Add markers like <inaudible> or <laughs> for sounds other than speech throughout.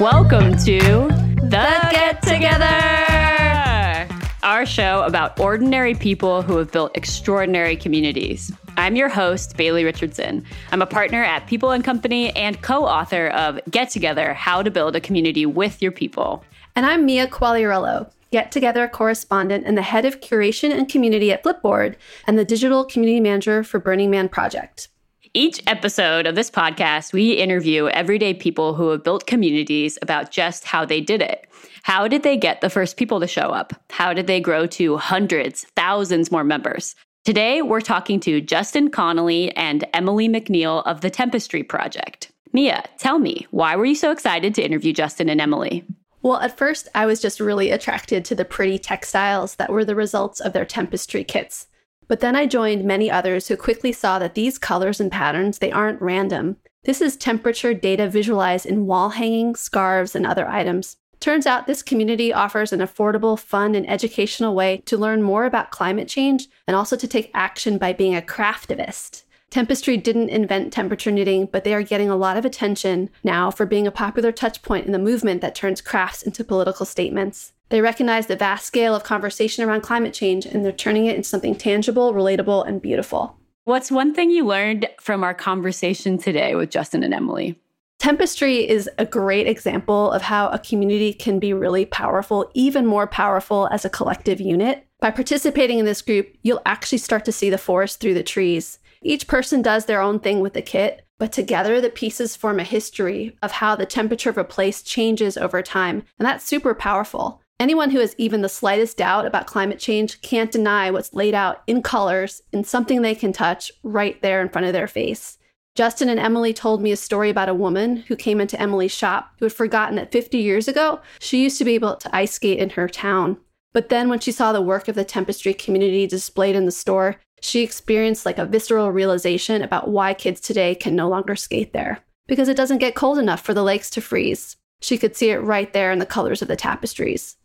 Welcome to The Get Together, our show about ordinary people who have built extraordinary communities. I'm your host, Bailey Richardson. I'm a partner at People and Company and co author of Get Together How to Build a Community with Your People. And I'm Mia Quagliarello, Get Together correspondent and the head of curation and community at Flipboard and the digital community manager for Burning Man Project. Each episode of this podcast, we interview everyday people who have built communities about just how they did it. How did they get the first people to show up? How did they grow to hundreds, thousands more members? Today, we're talking to Justin Connelly and Emily McNeil of the Tempestry Project. Mia, tell me, why were you so excited to interview Justin and Emily? Well, at first, I was just really attracted to the pretty textiles that were the results of their Tempestry kits. But then I joined many others who quickly saw that these colors and patterns, they aren't random. This is temperature data visualized in wall hangings, scarves, and other items. Turns out this community offers an affordable, fun, and educational way to learn more about climate change and also to take action by being a craftivist. Tempestry didn't invent temperature knitting, but they are getting a lot of attention now for being a popular touchpoint in the movement that turns crafts into political statements. They recognize the vast scale of conversation around climate change and they're turning it into something tangible, relatable, and beautiful. What's one thing you learned from our conversation today with Justin and Emily? Tempestry is a great example of how a community can be really powerful, even more powerful as a collective unit. By participating in this group, you'll actually start to see the forest through the trees. Each person does their own thing with the kit, but together the pieces form a history of how the temperature of a place changes over time, and that's super powerful. Anyone who has even the slightest doubt about climate change can't deny what's laid out in colors in something they can touch right there in front of their face. Justin and Emily told me a story about a woman who came into Emily's shop who had forgotten that 50 years ago, she used to be able to ice skate in her town. But then when she saw the work of the Tempestry community displayed in the store, she experienced like a visceral realization about why kids today can no longer skate there. Because it doesn't get cold enough for the lakes to freeze. She could see it right there in the colors of the tapestries.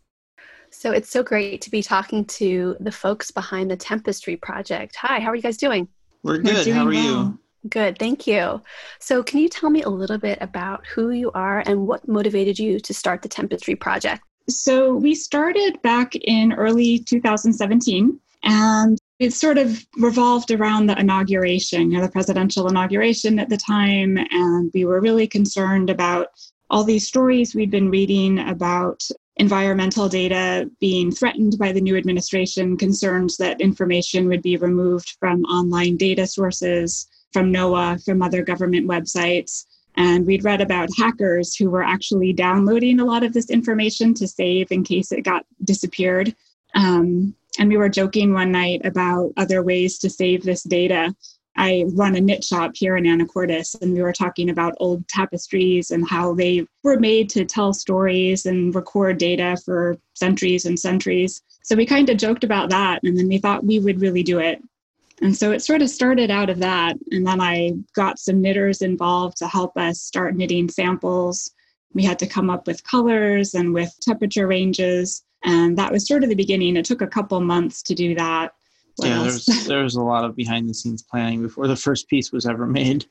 So it's so great to be talking to the folks behind the Tempestry project. Hi, how are you guys doing? We're good. We're how are well. you? Good, thank you. So, can you tell me a little bit about who you are and what motivated you to start the Tempestry project? So, we started back in early 2017, and it sort of revolved around the inauguration, you know, the presidential inauguration at the time. And we were really concerned about all these stories we'd been reading about environmental data being threatened by the new administration, concerns that information would be removed from online data sources, from NOAA, from other government websites. And we'd read about hackers who were actually downloading a lot of this information to save in case it got disappeared. Um, and we were joking one night about other ways to save this data. I run a knit shop here in Anacortes, and we were talking about old tapestries and how they were made to tell stories and record data for centuries and centuries. So we kind of joked about that, and then we thought we would really do it. And so it sort of started out of that. And then I got some knitters involved to help us start knitting samples. We had to come up with colors and with temperature ranges. And that was sort of the beginning. It took a couple months to do that. What yeah, there's <laughs> there's a lot of behind the scenes planning before the first piece was ever made.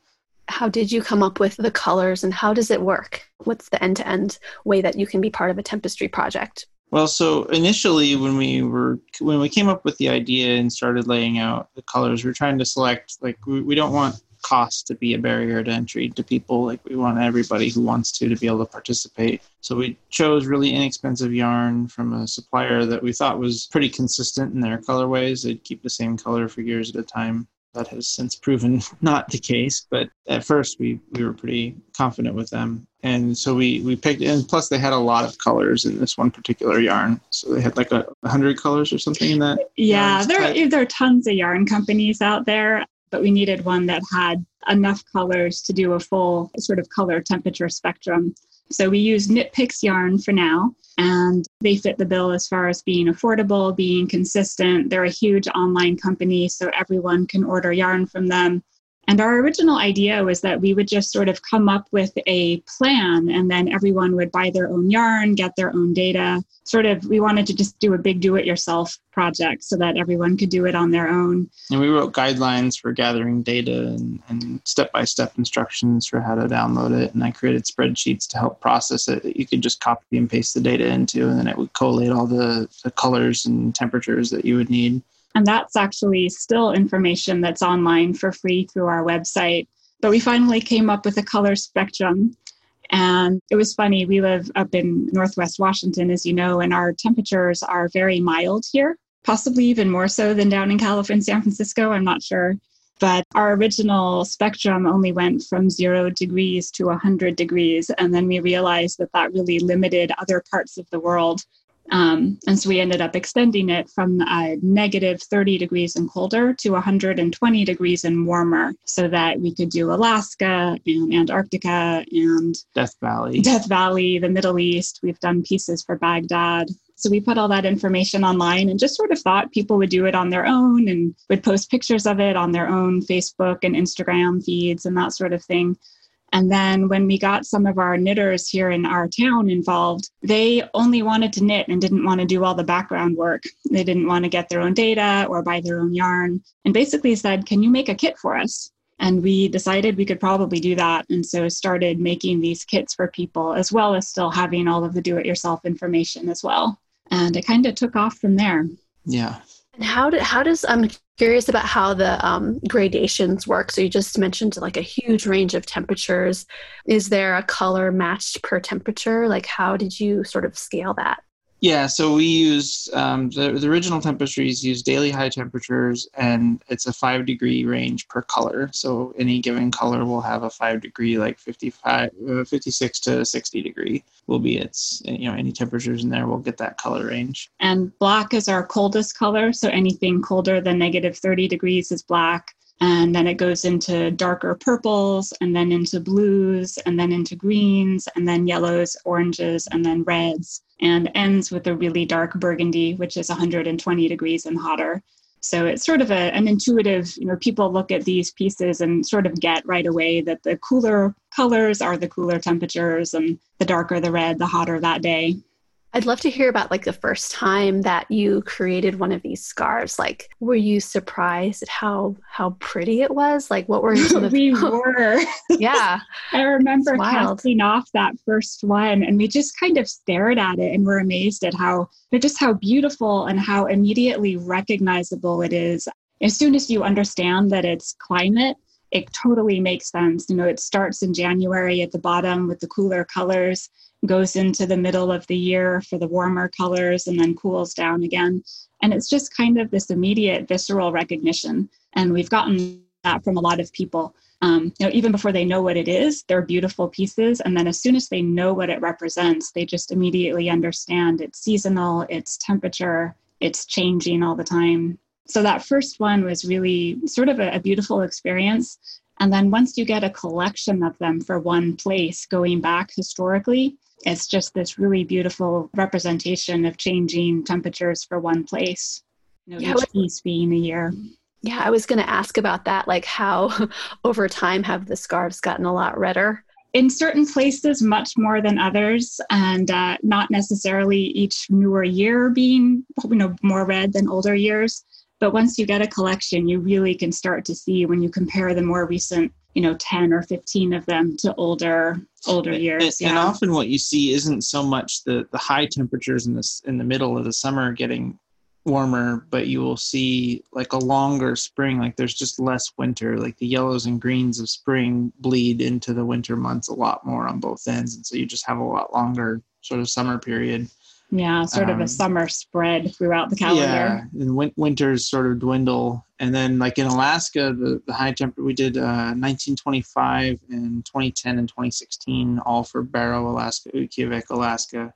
How did you come up with the colors and how does it work? What's the end to end way that you can be part of a Tempestry project? Well, so initially when we were when we came up with the idea and started laying out the colors, we are trying to select like we, we don't want cost to be a barrier to entry to people. Like we want everybody who wants to to be able to participate. So we chose really inexpensive yarn from a supplier that we thought was pretty consistent in their colorways. They'd keep the same color for years at a time. That has since proven <laughs> not the case, but at first we, we were pretty confident with them. And so we, we picked, and plus they had a lot of colors in this one particular yarn. So they had like a hundred colors or something in that. Yeah, there, there are tons of yarn companies out there but we needed one that had enough colors to do a full sort of color temperature spectrum. So we used Knit Picks yarn for now, and they fit the bill as far as being affordable, being consistent. They're a huge online company, so everyone can order yarn from them. And our original idea was that we would just sort of come up with a plan and then everyone would buy their own yarn, get their own data. Sort of, we wanted to just do a big do it yourself project so that everyone could do it on their own. And we wrote guidelines for gathering data and step by step instructions for how to download it. And I created spreadsheets to help process it that you could just copy and paste the data into, and then it would collate all the, the colors and temperatures that you would need. And that's actually still information that's online for free through our website. But we finally came up with a color spectrum. And it was funny, we live up in Northwest Washington, as you know, and our temperatures are very mild here, possibly even more so than down in California, San Francisco. I'm not sure. But our original spectrum only went from zero degrees to 100 degrees. And then we realized that that really limited other parts of the world um, and so we ended up extending it from uh, negative 30 degrees and colder to 120 degrees and warmer so that we could do Alaska and Antarctica and Death Valley. Death Valley, the Middle East. We've done pieces for Baghdad. So we put all that information online and just sort of thought people would do it on their own and would post pictures of it on their own Facebook and Instagram feeds and that sort of thing. And then when we got some of our knitters here in our town involved, they only wanted to knit and didn't want to do all the background work. They didn't want to get their own data or buy their own yarn and basically said, Can you make a kit for us? And we decided we could probably do that. And so started making these kits for people, as well as still having all of the do it yourself information as well. And it kind of took off from there. Yeah. And how did how does I'm curious about how the um, gradations work. So you just mentioned like a huge range of temperatures. Is there a color matched per temperature? Like how did you sort of scale that? Yeah, so we use um, the, the original temperatures use daily high temperatures, and it's a five degree range per color. So any given color will have a five degree, like 55, uh, 56 to 60 degree will be its, you know, any temperatures in there will get that color range. And black is our coldest color. So anything colder than negative 30 degrees is black and then it goes into darker purples and then into blues and then into greens and then yellows oranges and then reds and ends with a really dark burgundy which is 120 degrees and hotter. So it's sort of a, an intuitive you know people look at these pieces and sort of get right away that the cooler colors are the cooler temperatures and the darker the red the hotter that day I'd love to hear about like the first time that you created one of these scarves. Like, were you surprised at how how pretty it was? Like, what were some <laughs> of we <laughs> were? yeah, I remember casting off that first one, and we just kind of stared at it and were amazed at how just how beautiful and how immediately recognizable it is. As soon as you understand that it's climate, it totally makes sense. You know, it starts in January at the bottom with the cooler colors goes into the middle of the year for the warmer colors and then cools down again. And it's just kind of this immediate visceral recognition. And we've gotten that from a lot of people. Um, you know, even before they know what it is, they're beautiful pieces. And then as soon as they know what it represents, they just immediately understand it's seasonal, it's temperature, it's changing all the time. So that first one was really sort of a, a beautiful experience. And then once you get a collection of them for one place going back historically, it's just this really beautiful representation of changing temperatures for one place, you know, yeah, each piece being a year. Yeah, I was going to ask about that, like how <laughs> over time have the scarves gotten a lot redder? In certain places, much more than others, and uh, not necessarily each newer year being you know more red than older years. But once you get a collection, you really can start to see when you compare the more recent you know 10 or 15 of them to older older years and, yeah. and often what you see isn't so much the the high temperatures in this in the middle of the summer getting warmer but you will see like a longer spring like there's just less winter like the yellows and greens of spring bleed into the winter months a lot more on both ends and so you just have a lot longer sort of summer period yeah, sort of a um, summer spread throughout the calendar. Yeah, and win- winters sort of dwindle, and then like in Alaska, the, the high temperature we did uh, 1925 and 2010 and 2016, all for Barrow, Alaska, Utqiagvik, Alaska,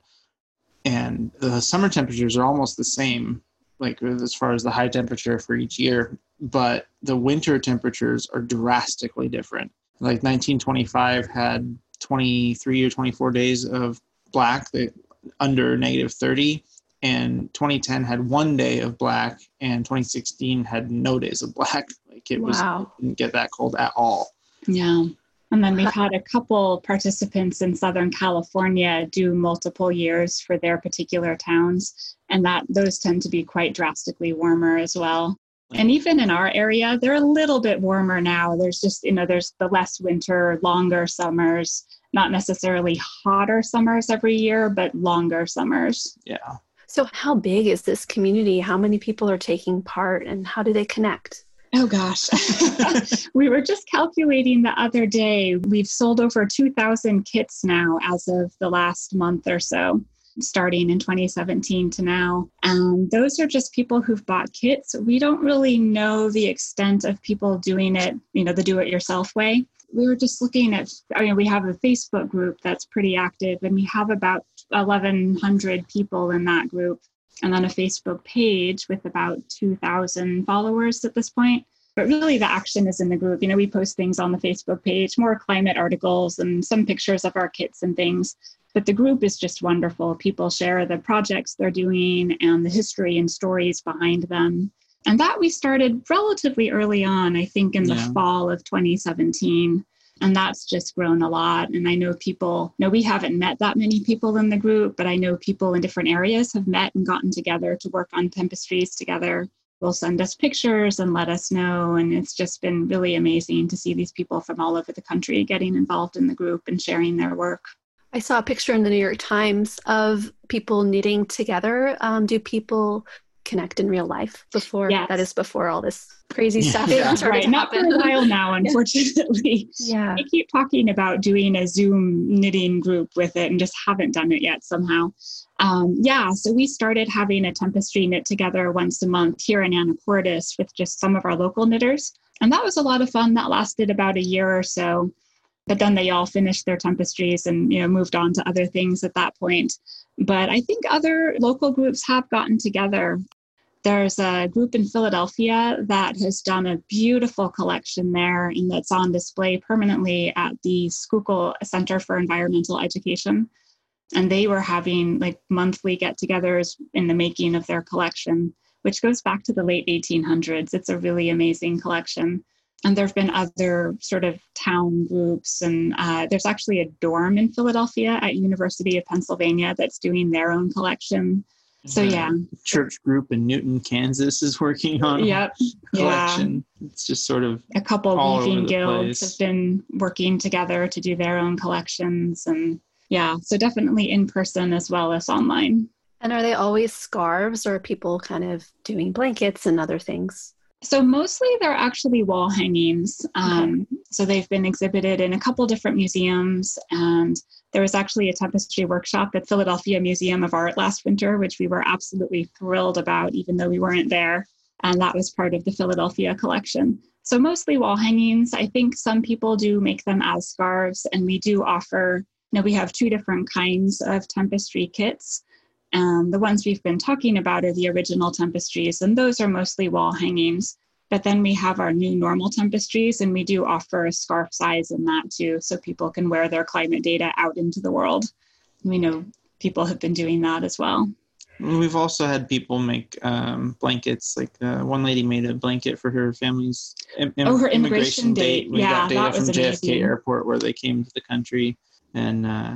and the summer temperatures are almost the same, like as far as the high temperature for each year, but the winter temperatures are drastically different. Like 1925 had 23 or 24 days of black that under negative 30 and 2010 had one day of black and 2016 had no days of black <laughs> Like it was it didn't get that cold at all. Yeah. And then we've <laughs> had a couple participants in Southern California do multiple years for their particular towns, and that those tend to be quite drastically warmer as well. And mm. even in our area, they're a little bit warmer now. There's just, you know, there's the less winter, longer summers, not necessarily hotter summers every year, but longer summers. Yeah. So, how big is this community? How many people are taking part and how do they connect? Oh gosh. <laughs> we were just calculating the other day. We've sold over 2,000 kits now as of the last month or so, starting in 2017 to now. And those are just people who've bought kits. We don't really know the extent of people doing it, you know, the do it yourself way. We were just looking at, I mean, we have a Facebook group that's pretty active, and we have about 1,100 people in that group and then a Facebook page with about 2,000 followers at this point. But really, the action is in the group. You know, we post things on the Facebook page, more climate articles and some pictures of our kits and things. But the group is just wonderful. People share the projects they're doing and the history and stories behind them. And that we started relatively early on, I think in the Yeah. fall of 2017 and that's just grown a lot and i know people no we haven't met that many people in the group but i know people in different areas have met and gotten together to work on tempestries together will send us pictures and let us know and it's just been really amazing to see these people from all over the country getting involved in the group and sharing their work I saw a picture in the New York Times of people knitting together. Um, do people connect in real life before? Yes. That is before all this crazy stuff Yeah. even right not for a while now <laughs> <laughs> unfortunately yeah. I keep talking about doing a Zoom knitting group with it and just haven't done it yet somehow. Um, yeah, so we started having a Tempestry knit together once a month here in Anacortes with just some of our local knitters. And that was a lot of fun. That lasted about a year or so. But then they all finished their Tempestries and you know moved on to other things at that point. But I think other local groups have gotten together. There's a group in Philadelphia that has done a beautiful collection there and that's on display permanently at the Schuylkill Center for Environmental Education. And they were having like monthly get togethers in the making of their collection, which goes back to the late 1800s. It's a really amazing collection. And there have been other sort of town groups, and uh, there's actually a dorm in Philadelphia at University of Pennsylvania that's doing their own collection. So The yeah, Church group in Newton, Kansas is working on yep, <laughs> a collection. It's just sort of a couple all over weaving guilds place. have been working together to do their own collections and yeah so definitely in person as well as online And are they always scarves or are people kind of doing blankets and other things? So mostly they're actually wall hangings. Um, so they've been exhibited in a couple different museums and there was actually a tapestry workshop at philadelphia museum of art last winter which we were absolutely thrilled about even though we weren't there. And that was part of the philadelphia collection. So mostly wall hangings. I think some people do make them as scarves and we do offer you know we have two different kinds of tempestry kits um, the ones we've been talking about are the original tempestries, and those are mostly wall hangings. But then we have our new normal tempestries, and we do offer a scarf size in that too, so people can wear their climate data out into the world. We know people have been doing that as well. We've also had people make um, blankets. Like uh, one lady made a blanket for her family's im- Oh, her immigration date. We Yeah, got data that was from JFK amazing. Airport where they came to the country, and uh,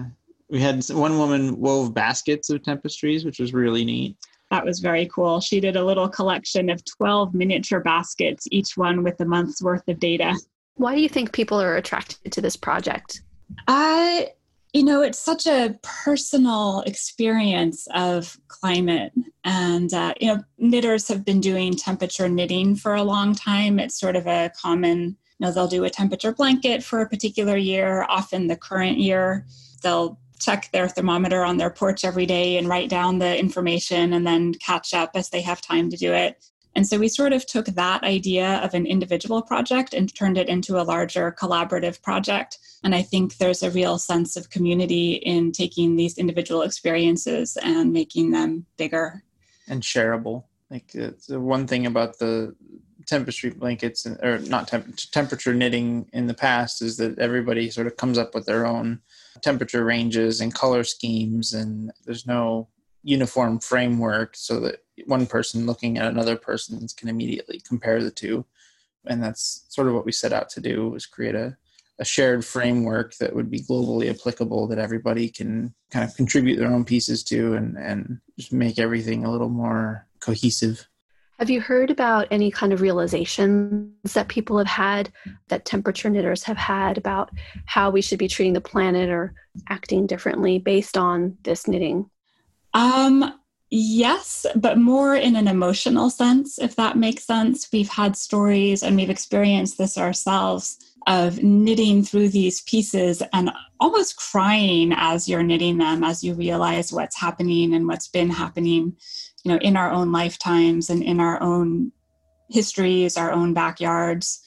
we had one woman wove baskets of tapestries, which was really neat. That was very cool. She did a little collection of 12 miniature baskets, each one with a month's worth of data. Why do you think people are attracted to this project? I, you know, it's such a personal experience of climate. And, uh, you know, knitters have been doing temperature knitting for a long time. It's sort of a common, you know, they'll do a temperature blanket for a particular year, often the current year. They'll check their thermometer on their porch every day and write down the information and then catch up as they have time to do it. And so we sort of took that idea of an individual project and turned it into a larger collaborative project. And I think there's a real sense of community in taking these individual experiences and making them bigger. and shareable. Like the one thing about the temperature blankets or not temp- temperature knitting in the past is that everybody sort of comes up with their own temperature ranges and color schemes, and there's no uniform framework so that one person looking at another person's can immediately compare the two. And that's sort of what we set out to do was create a, a shared framework that would be globally applicable that everybody can kind of contribute their own pieces to and, and just make everything a little more cohesive. Have you heard about any kind of realizations that people have had, that temperature knitters have had about how we should be treating the planet or acting differently based on this knitting? Um, yes, but more in an emotional sense, if that makes sense. We've had stories and we've experienced this ourselves of knitting through these pieces and almost crying as you're knitting them as you realize what's happening and what's been happening you know in our own lifetimes and in our own histories our own backyards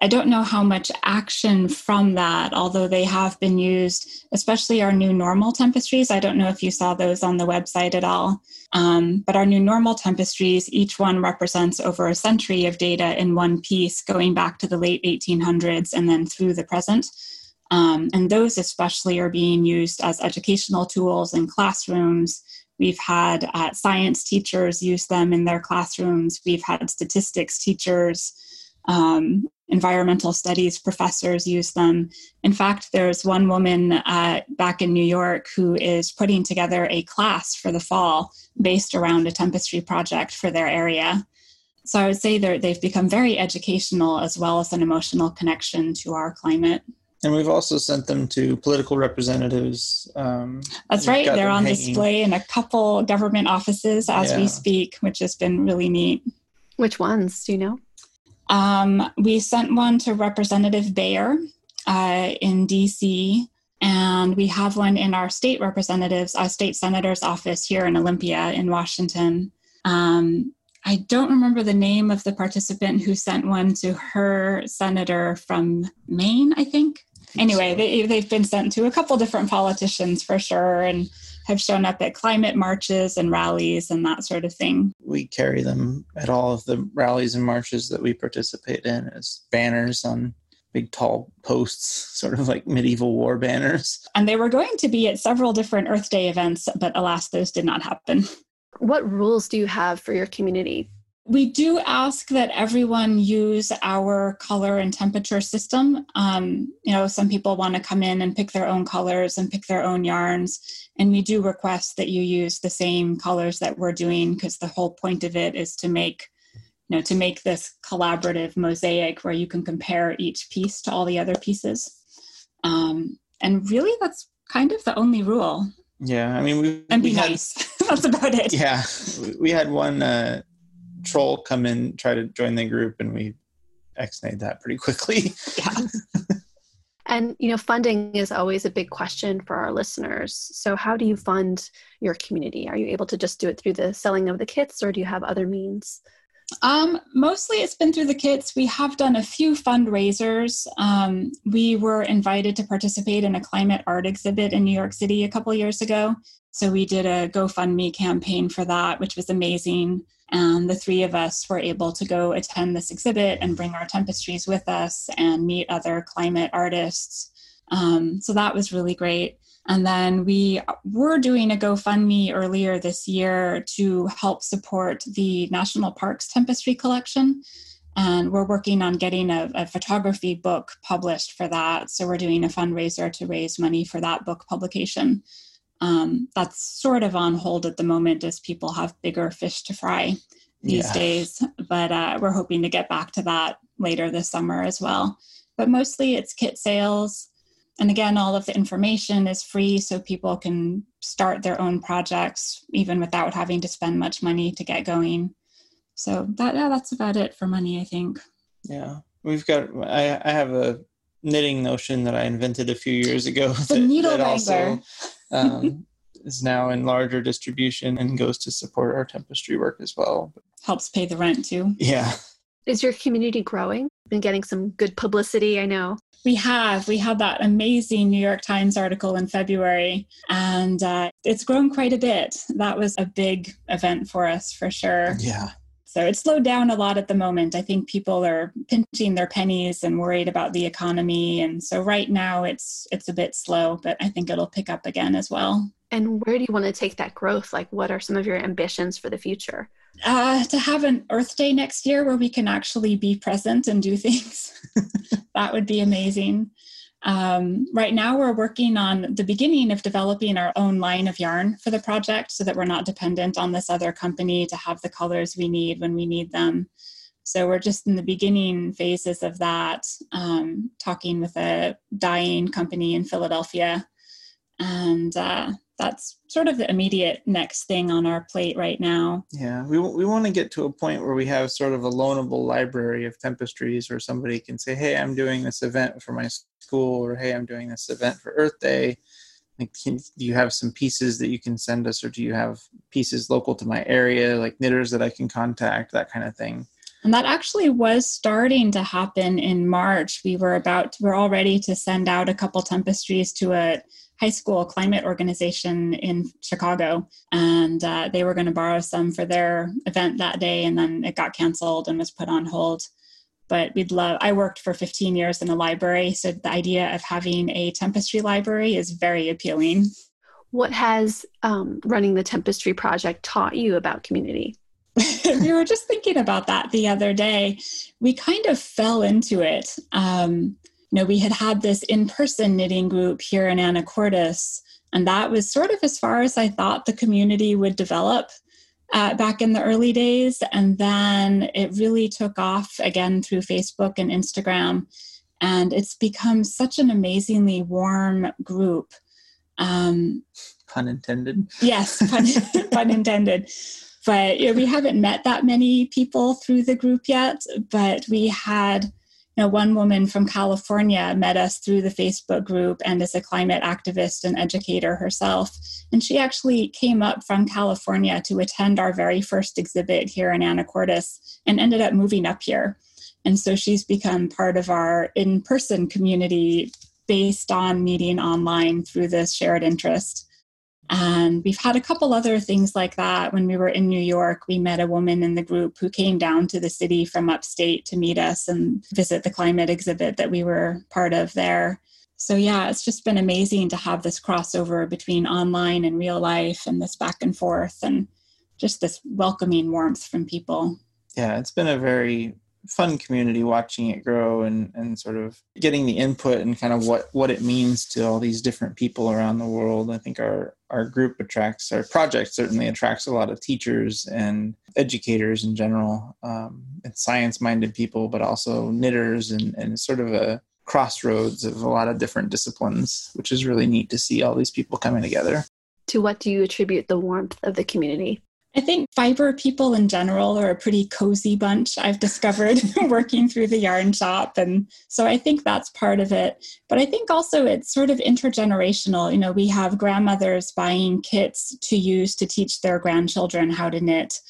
I don't know how much action from that, although they have been used, especially our new normal tempestries. I don't know if you saw those on the website at all. Um, but our new normal tempestries, each one represents over a century of data in one piece, going back to the late 1800s and then through the present. Um, and those especially are being used as educational tools in classrooms. We've had uh, science teachers use them in their classrooms. We've had statistics teachers um, environmental studies professors use them. In fact, there's one woman uh, back in New York who is putting together a class for the fall based around a tempestry project for their area. So I would say they've become very educational as well as an emotional connection to our climate. And we've also sent them to political representatives. Um, That's right. They're on hanging. display in a couple government offices as yeah. we speak, which has been really neat. Which ones? Do you know? Um, we sent one to Representative Beyer uh, in DC, and we have one in our state representatives, our state senator's office here in Olympia in Washington. Um, I don't remember the name of the participant who sent one to her senator from Maine, I think. Anyway, they, they've been sent to a couple different politicians for sure. And have shown up at climate marches and rallies and that sort of thing. We carry them at all of the rallies and marches that we participate in as banners on big tall posts, sort of like medieval war banners. And they were going to be at several different Earth Day events, but alas, those did not happen. What rules do you have for your community? We do ask that everyone use our color and temperature system. Um, you know, some people want to come in and pick their own colors and pick their own yarns. And we do request that you use the same colors that we're doing because the whole point of it is to make, you know, to make this collaborative mosaic where you can compare each piece to all the other pieces. Um, and really, that's kind of the only rule. Yeah, I mean, we and be we nice. <laughs> Had, <laughs> that's about it. Yeah, we had one. Uh, troll come in, try to join the group, and we ex-nayed that pretty quickly. Yeah. <laughs> and you know, funding is always a big question for our listeners. So, how do you fund your community? Are you able to just do it through the selling of the kits, or do you have other means? Um, mostly it's been through the kits. We have done a few fundraisers. Um, we were invited to participate in a climate art exhibit in New York City a couple years ago. So we did a GoFundMe campaign for that, which was amazing. And the three of us were able to go attend this exhibit and bring our tapestries with us and meet other climate artists. Um, so that was really great. And then we were doing a GoFundMe earlier this year to help support the National Parks Tempestry Collection. And we're working on getting a, a, photography book published for that. So we're doing a fundraiser to raise money for that book publication um, that's sort of on hold at the moment as people have bigger fish to fry these yeah. days. But uh, we're hoping to get back to that later this summer as well. But mostly it's kit sales. And again, all of the information is free so people can start their own projects even without having to spend much money to get going. So that yeah, that's about it for money, I think. Yeah. We've got I, I have a knitting notion that I invented a few years ago. <laughs> The that, needle that also <laughs> um, is now in larger distribution and goes to support our tapestry work as well. Helps pay the rent too. Yeah. Is your community growing? Been getting some good publicity, I know. We have. We had that amazing New York Times article in February, and uh, it's grown quite a bit. That was a big event for us for sure. Yeah. So it's slowed down a lot at the moment. I think people are pinching their pennies and worried about the economy. And so right now it's it's a bit slow, but I think it'll pick up again as well. And where do you want to take that growth? Like what are some of your ambitions for the future? Uh, to have an Earth Day next year where we can actually be present and do <laughs> things. that would be amazing. Um, right now, we're working on the beginning of developing our own line of yarn for the project so that we're not dependent on this other company to have the colors we need when we need them. So we're just in the beginning phases of that, um, talking with a dyeing company in Philadelphia. And uh, that's sort of the immediate next thing on our plate right now. Yeah, we, we want to get to a point where we have sort of a loanable library of tapestries where somebody can say, hey, I'm doing this event for my school, or hey, I'm doing this event for Earth Day. Like, can, do you have some pieces that you can send us, or do you have pieces local to my area, like knitters that I can contact, that kind of thing? And that actually was starting to happen in March. We were about, we're all ready to send out a couple tapestries to a high school climate organization in Chicago, and uh, they were going to borrow some for their event that day, and then it got canceled and was put on hold. But we'd love. I worked for 15 years in a library, so the idea of having a tempestry library is very appealing. What has um, running the Tempestry project taught you about community? <laughs> we were just thinking about that the other day. We kind of fell into it. Um, know, we had had this in-person knitting group here in Anacortes, and that was sort of as far as I thought the community would develop uh, back in the early days. And then it really took off again through Facebook and Instagram. And it's become such an amazingly warm group. Um, pun intended. Yes, pun, <laughs> pun intended. But you know, we haven't met that many people through the group yet, but we had you know, one woman from California met us through the Facebook group and is a climate activist and educator herself. And she actually came up from California to attend our very first exhibit here in Anacortes and ended up moving up here. And so she's become part of our in person community based on meeting online through this shared interest. And we've had a couple other things like that. When we were in New York, we met a woman in the group who came down to the city from upstate to meet us and visit the climate exhibit that we were part of there. So, yeah, it's just been amazing to have this crossover between online and real life and this back and forth and just this welcoming warmth from people. Yeah, it's been a very fun community watching it grow and, and sort of getting the input and kind of what, what it means to all these different people around the world. I think our, our group attracts, our project certainly attracts a lot of teachers and educators in general, um, and science minded people, but also knitters and, and sort of a crossroads of a lot of different disciplines, which is really neat to see all these people coming together. To what do you attribute the warmth of the community? I think fiber people in general are a pretty cozy bunch, I've discovered <laughs> working through the yarn shop. And so I think that's part of it. But I think also it's sort of intergenerational. You know, we have grandmothers buying kits to use to teach their grandchildren how to knit.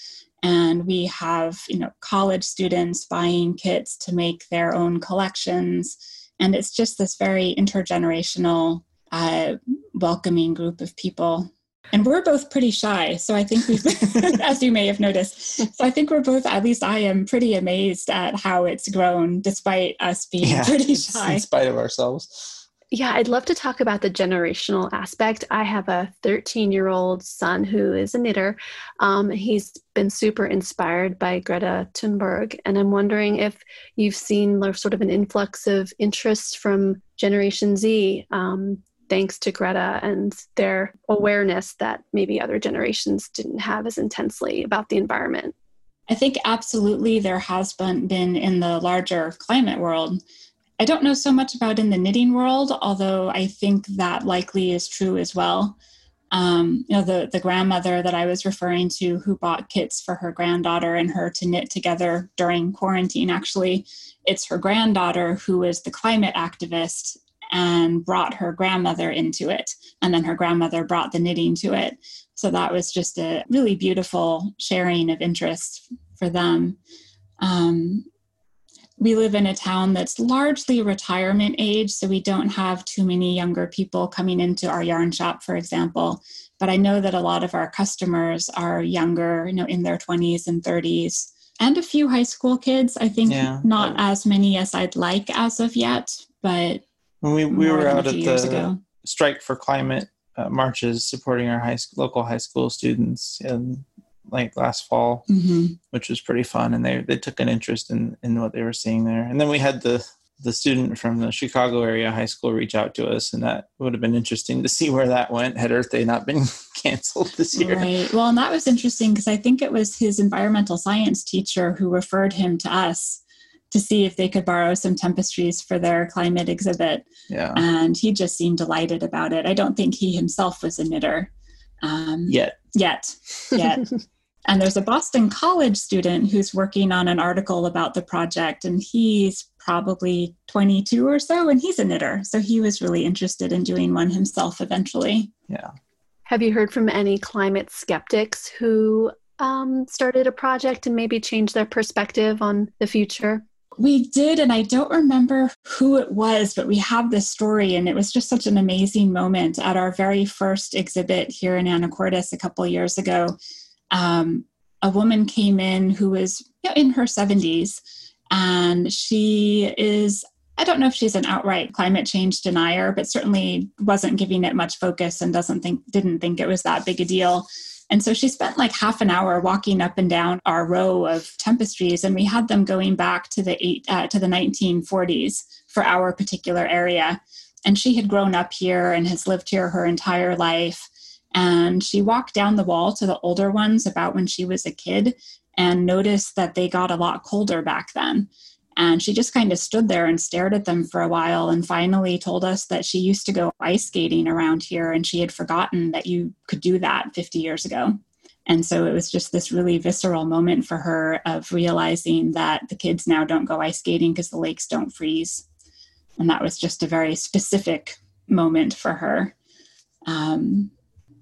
And we have, you know, college students buying kits to make their own collections. And it's just this very intergenerational, uh, welcoming group of people and we're both pretty shy so i think we've <laughs> <laughs> as you may have noticed so i think we're both at least i am pretty amazed at how it's grown despite us being yeah, pretty <laughs> shy in spite of ourselves yeah, I'd love to talk about the generational aspect. I have a 13 year old son who is a knitter. Um, he's been super inspired by Greta Thunberg, and I'm wondering if you've seen sort of an influx of interest from Generation Z um, thanks to Greta and their awareness that maybe other generations didn't have as intensely about the environment. I think absolutely there has been, been in the larger climate world. I don't know so much about in the knitting world, although I think that likely is true as well. Um, you know, the, the grandmother that I was referring to who bought kits for her granddaughter and her to knit together during quarantine, actually, it's her granddaughter who is the climate activist and brought her grandmother into it. And then her grandmother brought the knitting to it. So that was just a really beautiful sharing of interest for them. Um, we live in a town that's largely retirement age, so we don't have too many younger people coming into our yarn shop, for example. But I know that a lot of our customers are younger, you know, in their 20s and 30s, and a few high school kids. I think yeah. not as many as I'd like as of yet, but when we, we were out at the ago. strike for climate uh, marches supporting our high school, local high school students in like last fall, Mm-hmm. which was pretty fun, and they they took an interest in in what they were seeing there. And then we had the the student from the Chicago area high school reach out to us, and that would have been interesting to see where that went had Earth Day not been <laughs> canceled this year. Right. Well, and that was interesting because I think it was his environmental science teacher who referred him to us to see if they could borrow some tempestries for their climate exhibit. Yeah. And he just seemed delighted about it. I don't think he himself was a knitter um, Yet. yet. Yet. <laughs> and there's a Boston College student who's working on an article about the project, and he's probably 22 or so, and he's a knitter. So he was really interested in doing one himself eventually. Yeah. Have you heard from any climate skeptics who um, started a project and maybe changed their perspective on the future? We did, and I don't remember who it was, but we have this story, and it was just such an amazing moment at our very first exhibit here in Anacortes a couple years ago. Um, a woman came in who was you know, in her 70s, and she is I don't know if she's an outright climate change denier, but certainly wasn't giving it much focus and doesn't think didn't think it was that big a deal. And so she spent like half an hour walking up and down our row of tempestries, and we had them going back to the eight uh, to the 1940s for our particular area. And she had grown up here and has lived here her entire life. And she walked down the wall to the older ones about when she was a kid and noticed that they got a lot colder back then. And she just kind of stood there and stared at them for a while and finally told us that she used to go ice skating around here and she had forgotten that you could do that 50 years ago. And so it was just this really visceral moment for her of realizing that the kids now don't go ice skating because the lakes don't freeze. And that was just a very specific moment for her. Um,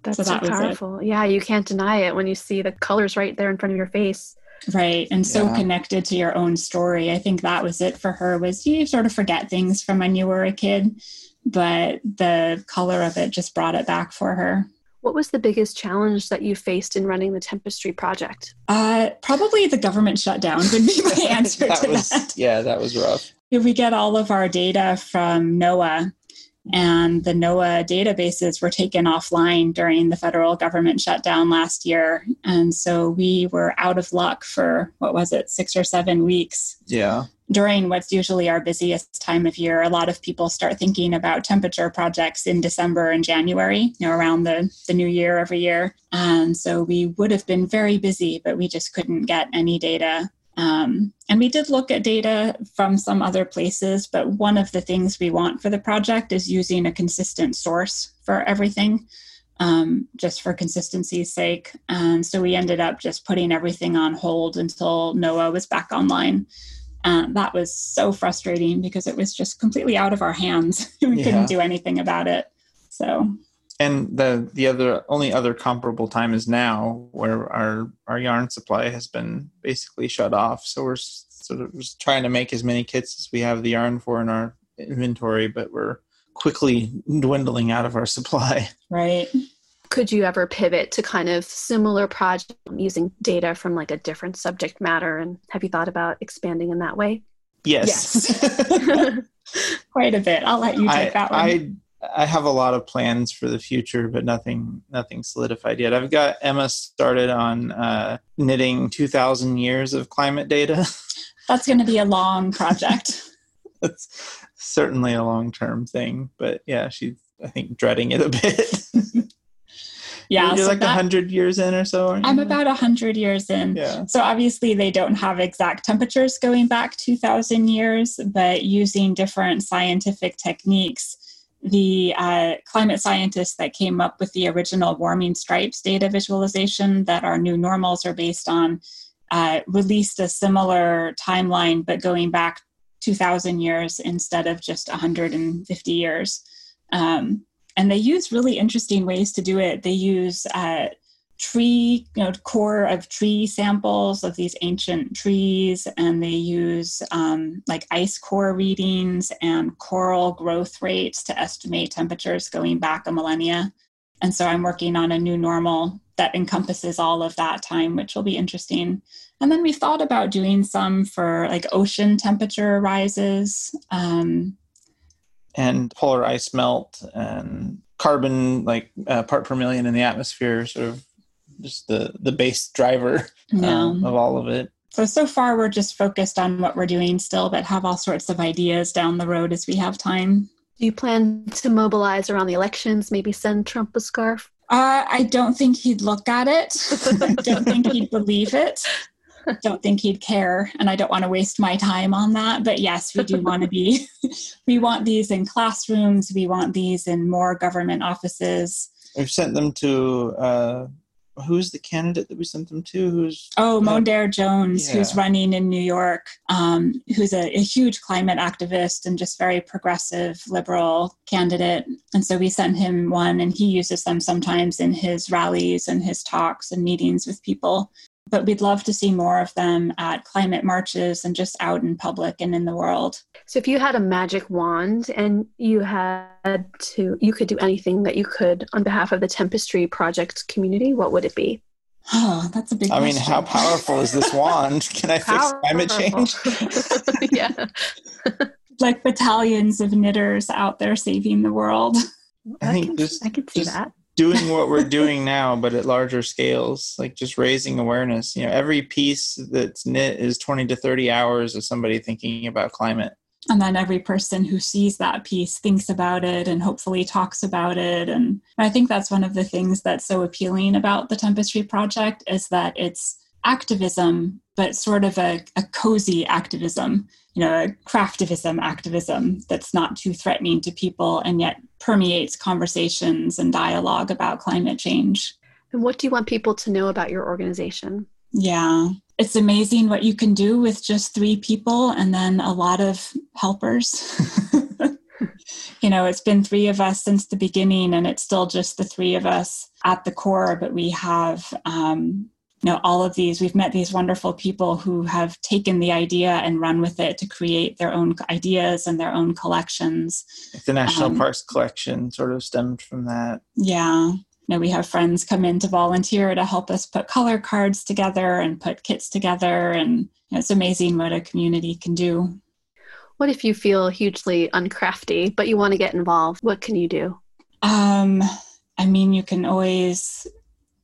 That's So so, that it. powerful. Yeah, you can't deny it when you see the colors right there in front of your face. Right and so Yeah. connected to your own story i think that was it for her was you sort of forget things from when you were a kid but the color of it just brought it back for her What was the biggest challenge that you faced in running the Tempestry project? uh, probably the government shutdown would be my <laughs> answer that to was that yeah, that was rough. we get all of our data from NOAA, and the NOAA databases were taken offline during the federal government shutdown last year. And so we were out of luck for what was it, six or seven weeks Yeah. during what's usually our busiest time of year. A lot of people start thinking about temperature projects in December and January, you know, around the, the new year every year. And so we would have been very busy, but we just couldn't get any data um, and we did look at data from some other places, but one of the things we want for the project is using a consistent source for everything, um, just for consistency's sake. And so we ended up just putting everything on hold until NOAA was back online. And that was so frustrating because it was just completely out of our hands. <laughs> we Yeah. couldn't do anything about it. So And the the other only other comparable time is now, where our our yarn supply has been basically shut off. So we're sort of just trying to make as many kits as we have the yarn for in our inventory, but we're quickly dwindling out of our supply. <laughs> right. Could you ever pivot to kind of similar project using data from like a different subject matter? And have you thought about expanding in that way? Yes. <laughs> Quite a bit. I'll let you take I, that one. I I have a lot of plans for the future, but nothing nothing solidified yet. I've got Emma started on uh, knitting two thousand years of climate data. <laughs> That's going to be a long project. <laughs> That's certainly a long term thing, but yeah, she's I think dreading it a bit. <laughs> yeah. you're so like a hundred years in or so. I'm about 100 years in. yeah. So obviously, they don't have exact temperatures going back 2,000 years, but using different scientific techniques, the uh, climate scientists that came up with the original warming stripes data visualization that our new normals are based on uh, released a similar timeline, but going back 2,000 years instead of just 150 years. Um, and they use really interesting ways to do it. They use uh, tree, you know, core of tree samples of these ancient trees, and they use um, like ice core readings and coral growth rates to estimate temperatures going back a millennia. And so I'm working on a new normal that encompasses all of that time, which will be interesting. And then we've thought about doing some for like ocean temperature rises. Um, And polar ice melt and carbon like uh, part per million in the atmosphere sort of just the the base driver Yeah. um, of all of it. So, so far, we're just focused on what we're doing still, but have all sorts of ideas down the road as we have time. Do you plan to mobilize around the elections? Maybe send Trump a scarf? Uh, I don't think he'd look at it. I don't think he'd believe it. Don't think he'd care. And I don't want to waste my time on that. But yes, we do want to be, <laughs> we want these in classrooms. We want these in more government offices. We've sent them to uh, who's the candidate that we sent them to? Who's Oh, Yeah. Mondaire Jones, who's running in New York, um, who's a, a huge climate activist and just very progressive liberal candidate. And so we sent him one, and he uses them sometimes in his rallies and his talks and meetings with people. But we'd love to see more of them at climate marches and just out in public and in the world. So if you had a magic wand and you had to, you could do anything that you could on behalf of the Tempestry Project community, what would it be? Oh, that's a big I mean, how powerful is this wand? <laughs> Can I fix climate change? <laughs> <laughs> Yeah. Like battalions of knitters out there saving the world. I I think can, just- I can see just- that. Doing <laughs> what we're doing now, but at larger scales, like just raising awareness. You know, every piece that's knit is 20 to 30 hours of somebody thinking about climate. and then every person who sees that piece thinks about it and hopefully talks about it and i think that's one of the things that's so appealing about the tempestry project is that it's activism but sort of a, a cozy activism you know a craftivism activism that's not too threatening to people and yet permeates conversations and dialogue about climate change And what do you want people to know about your organization? yeah. It's amazing what you can do with just three people and then a lot of helpers. <laughs> you know, it's been three of us since the beginning and it's still just the three of us at the core, but we have, um, you know, all of these, we've met these wonderful people who have taken the idea and run with it to create their own ideas and their own collections. Like the National Um, Parks Collection sort of stemmed from that. Yeah. You know, we have friends come in to volunteer to help us put color cards together and put kits together. And you know, it's amazing what a community can do. What if you feel hugely uncrafty, but you want to get involved? What can you do? Um, I mean, you can always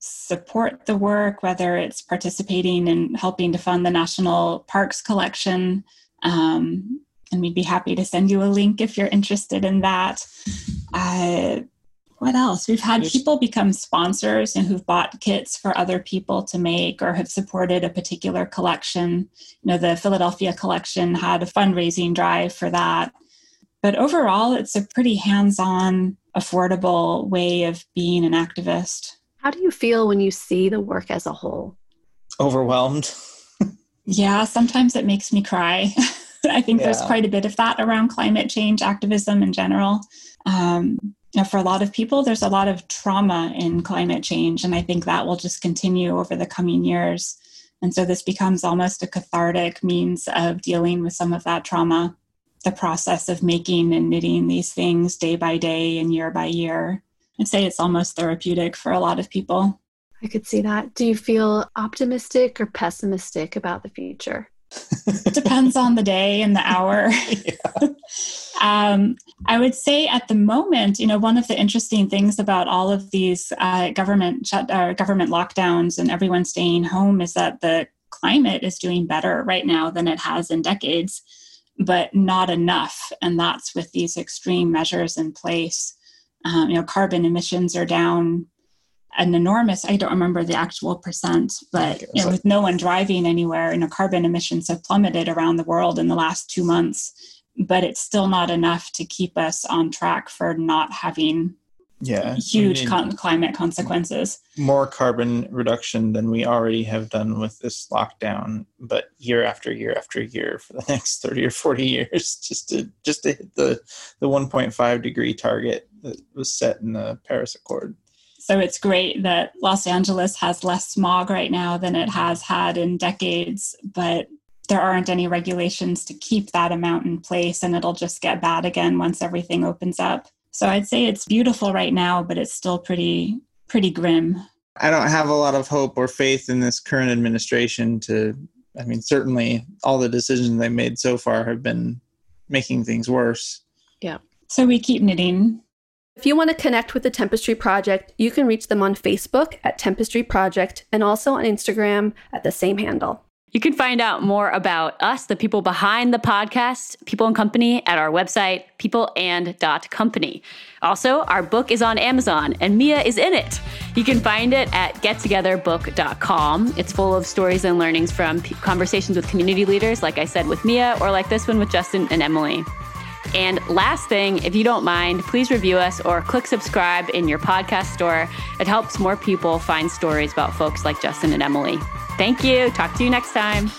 support the work, whether it's participating in helping to fund the National Parks Collection. Um, and we'd be happy to send you a link if you're interested in that. Uh, what else? We've had people become sponsors and who've bought kits for other people to make or have supported a particular collection. You know, the Philadelphia collection had a fundraising drive for that. But overall, it's a pretty hands on, affordable way of being an activist. How do you feel when you see the work as a whole? Overwhelmed. Yeah, sometimes it makes me cry. <laughs> I think there's quite a bit of that around climate change activism in general. Um, you for a lot of people, there's a lot of trauma in climate change, and I think that will just continue over the coming years. And so this becomes almost a cathartic means of dealing with some of that trauma. The process of making and knitting these things day by day and year by year. I'd say it's almost therapeutic for a lot of people. I could see that. Do you feel optimistic or pessimistic about the future? It <laughs> depends on the day and the hour. <laughs> <laughs> um, I would say at the moment, you know, one of the interesting things about all of these uh, government shut, uh, government lockdowns and everyone staying home is that the climate is doing better right now than it has in decades, but not enough. And that's with these extreme measures in place. Um, you know, carbon emissions are down an enormous i don't remember the actual percent but you know, with no one driving anywhere you know carbon emissions have plummeted around the world in the last two months but it's still not enough to keep us on track for not having Yeah. huge con- climate consequences more carbon reduction than we already have done with this lockdown, but year after year after year for the <laughs> next 30 or 40 years just to just to hit the the 1.5 degree target that was set in the Paris Accord. so it's great that los angeles has less smog right now than it has had in decades but there aren't any regulations to keep that amount in place and it'll just get bad again once everything opens up so i'd say it's beautiful right now but it's still pretty pretty grim I don't have a lot of hope or faith in this current administration to I mean certainly all the decisions they made so far have been making things worse. Yeah. So we keep knitting If you want to connect with the Tempestry Project, you can reach them on Facebook at Tempestry Project and also on Instagram at the same handle. You can find out more about us, the people behind the podcast, People and Company, at our website, peopleand.company. Also, our book is on Amazon and Mia is in it. You can find it at gettogetherbook.com. It's full of stories and learnings from conversations with community leaders, like I said with Mia, or like this one with Justin and Emily. And last thing, if you don't mind, please review us or click subscribe in your podcast store. It helps more people find stories about folks like Justin and Emily. Thank you. Talk to you next time.